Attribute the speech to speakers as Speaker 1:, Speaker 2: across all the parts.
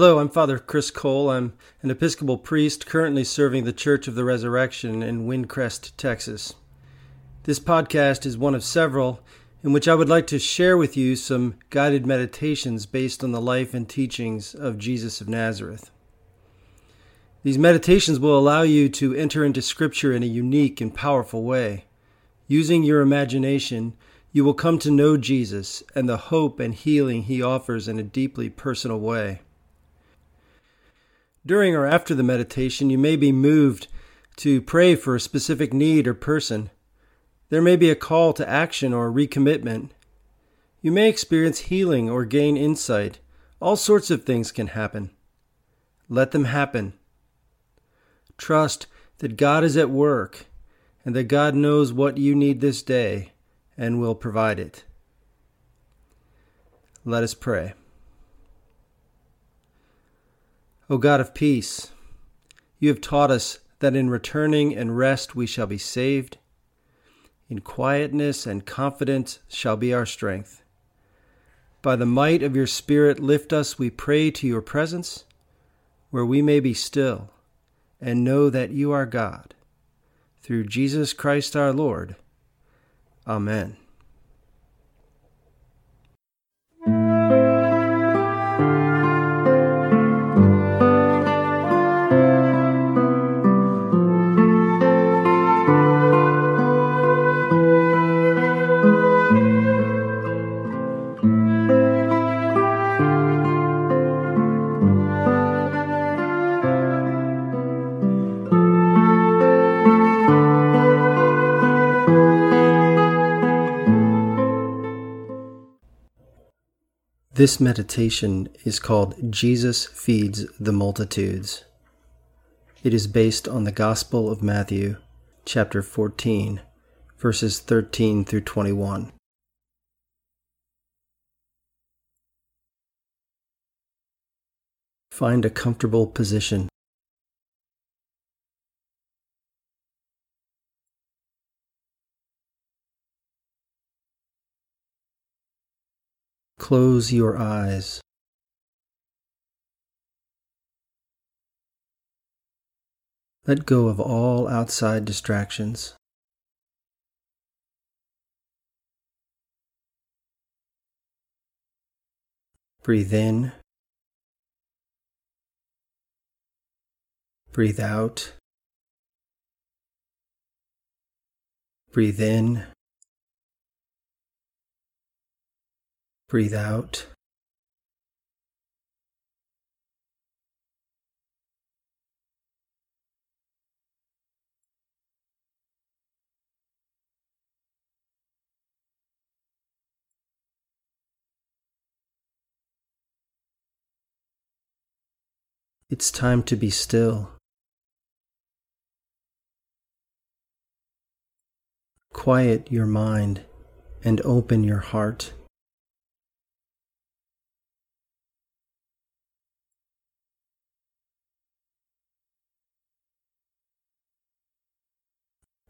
Speaker 1: Hello, I'm Father Chris Cole. I'm an Episcopal priest currently serving the Church of the Resurrection in Windcrest, Texas. This podcast is one of several in which I would like to share with you some guided meditations based on the life and teachings of Jesus of Nazareth. These meditations will allow you to enter into Scripture in a unique and powerful way. Using your imagination, you will come to know Jesus and the hope and healing he offers in a deeply personal way. During or after the meditation, you may be moved to pray for a specific need or person. There may be a call to action or recommitment. You may experience healing or gain insight. All sorts of things can happen. Let them happen. Trust that God is at work and that God knows what you need this day and will provide it. Let us pray. O God of peace, you have taught us that in returning and rest we shall be saved. In quietness and confidence shall be our strength. By the might of your Spirit, lift us, we pray, to your presence, where we may be still and know that you are God. Through Jesus Christ our Lord. Amen. This meditation is called Jesus Feeds the Multitudes. It is based on the Gospel of Matthew, chapter 14, verses 13 through 21. Find a comfortable position. Close your eyes. Let go of all outside distractions. Breathe in. Breathe out. Breathe in. Breathe out. It's time to be still. Quiet your mind and open your heart.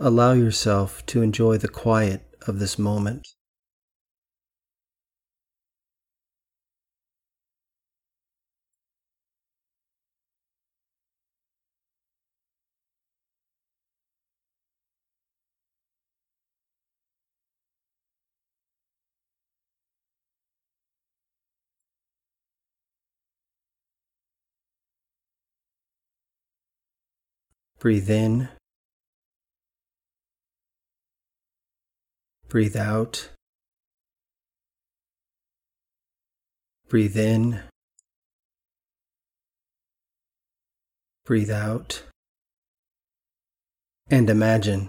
Speaker 1: Allow yourself to enjoy the quiet of this moment. Breathe in. Breathe out. Breathe in. Breathe out. And imagine.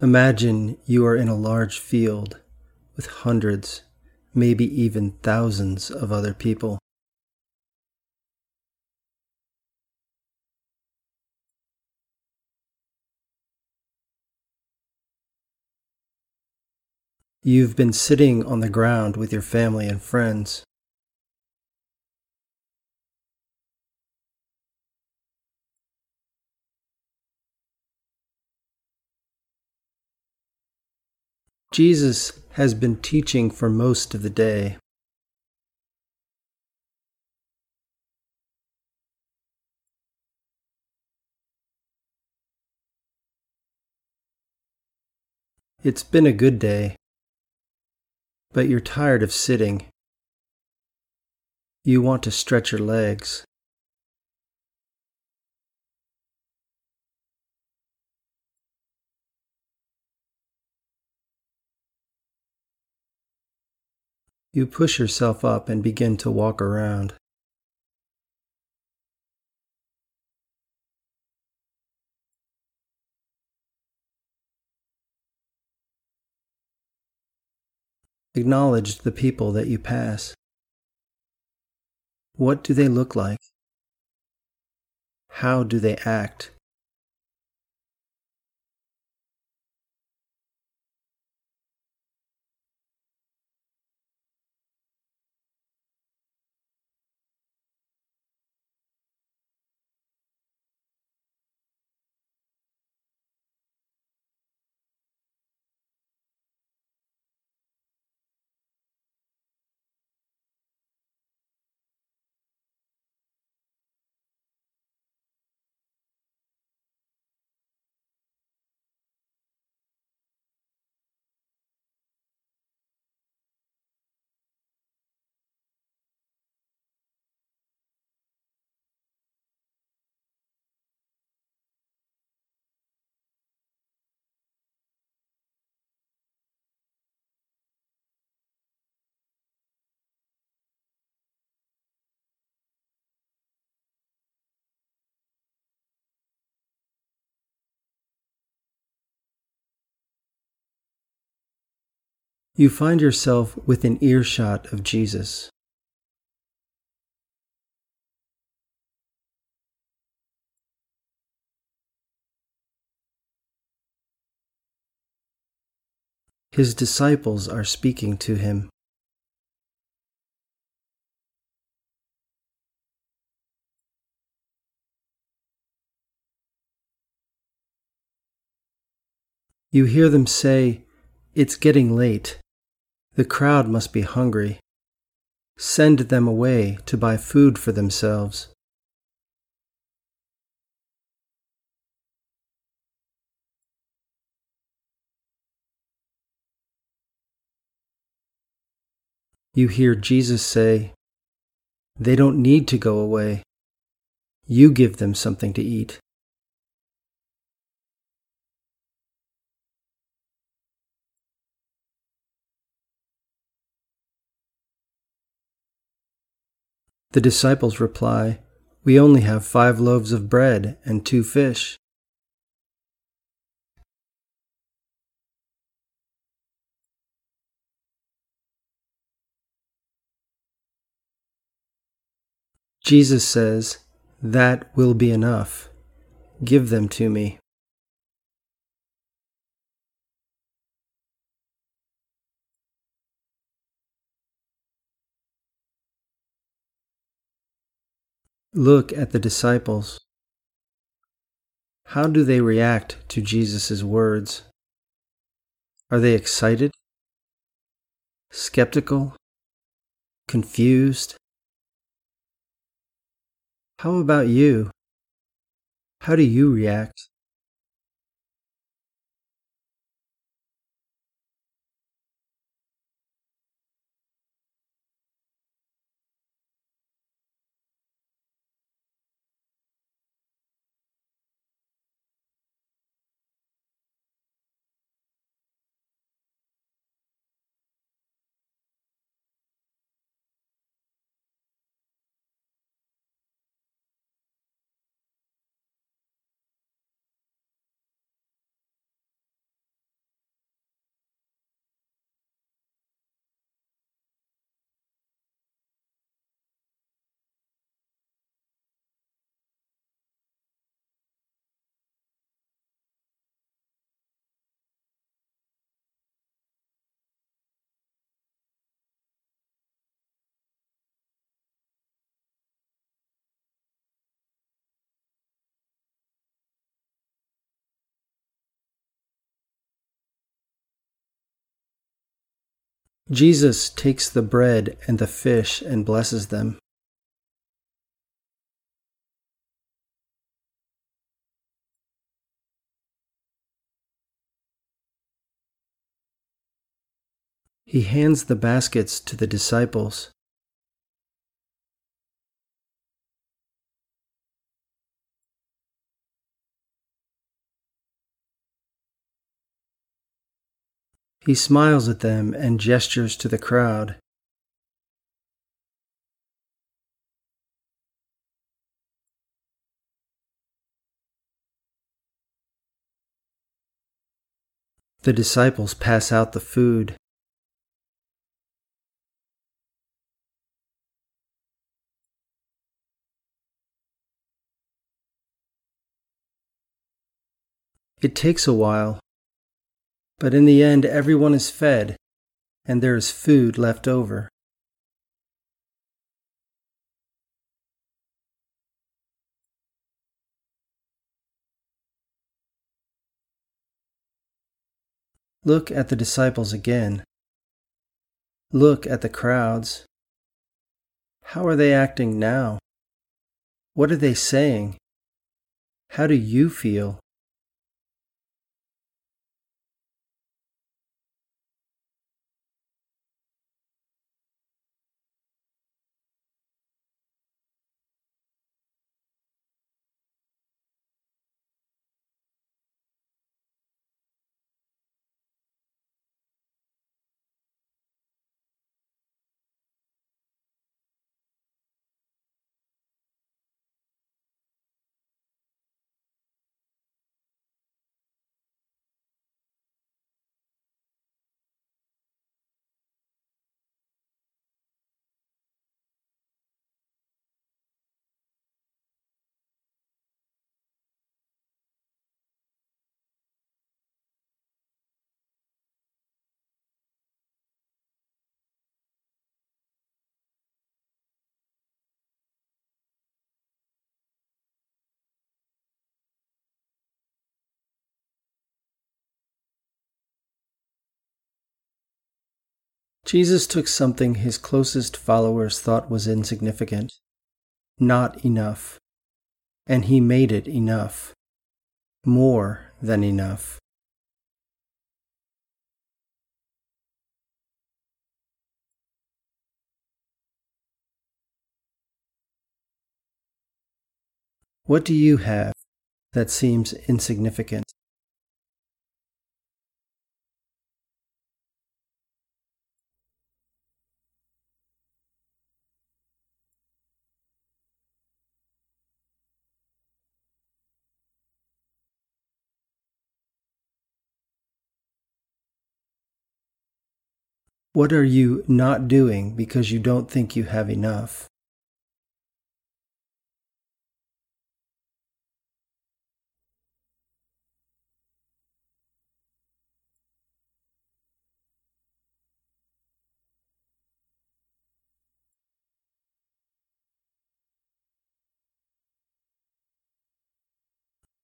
Speaker 1: Imagine you are in a large field with hundreds, maybe even thousands of other people. You've been sitting on the ground with your family and friends. Jesus has been teaching for most of the day. It's been a good day but you're tired of sitting. You want to stretch your legs. You push yourself up and begin to walk around. Acknowledge the people that you pass. What do they look like? How do they act? You find yourself within earshot of Jesus. His disciples are speaking to him. You hear them say, It's getting late. The crowd must be hungry. Send them away to buy food for themselves. You hear Jesus say, They don't need to go away. You give them something to eat. The disciples reply, We only have five loaves of bread and two fish. Jesus says, That will be enough. Give them to me. Look at the disciples. How do they react to Jesus' words? Are they excited? Skeptical? Confused? How about you? How do you react? Jesus takes the bread and the fish and blesses them. He hands the baskets to the disciples. He smiles at them and gestures to the crowd. The disciples pass out the food. It takes a while, but in the end, everyone is fed and there is food left over. Look at the disciples again. Look at the crowds. How are they acting now? What are they saying? How do you feel? Jesus took something his closest followers thought was insignificant, not enough, and he made it enough, more than enough. What do you have that seems insignificant? What are you not doing because you don't think you have enough?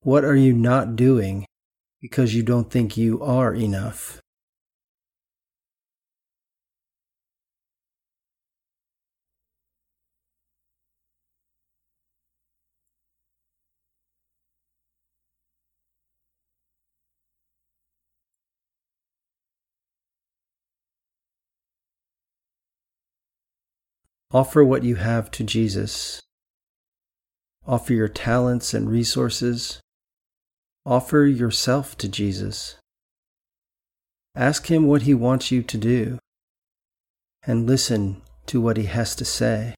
Speaker 1: What are you not doing because you don't think you are enough? Offer what you have to Jesus. Offer your talents and resources. Offer yourself to Jesus. Ask Him what He wants you to do and listen to what He has to say.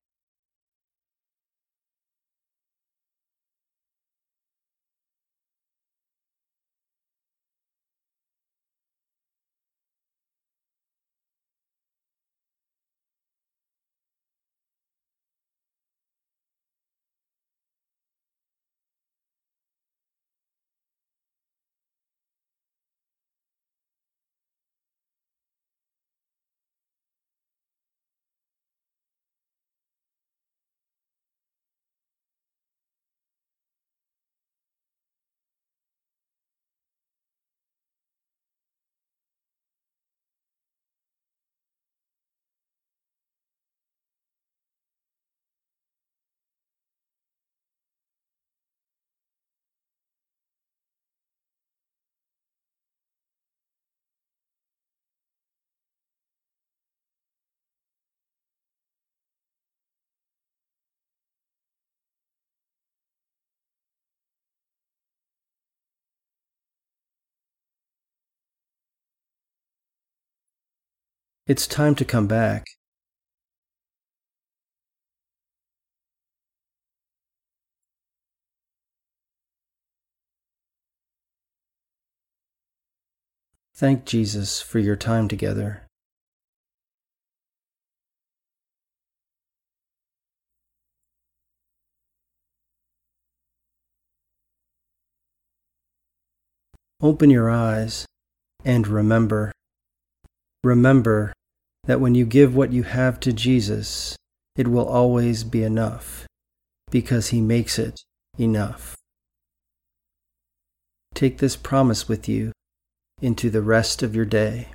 Speaker 1: It's time to come back. Thank Jesus for your time together. Open your eyes and remember. Remember that when you give what you have to Jesus, it will always be enough because He makes it enough. Take this promise with you into the rest of your day.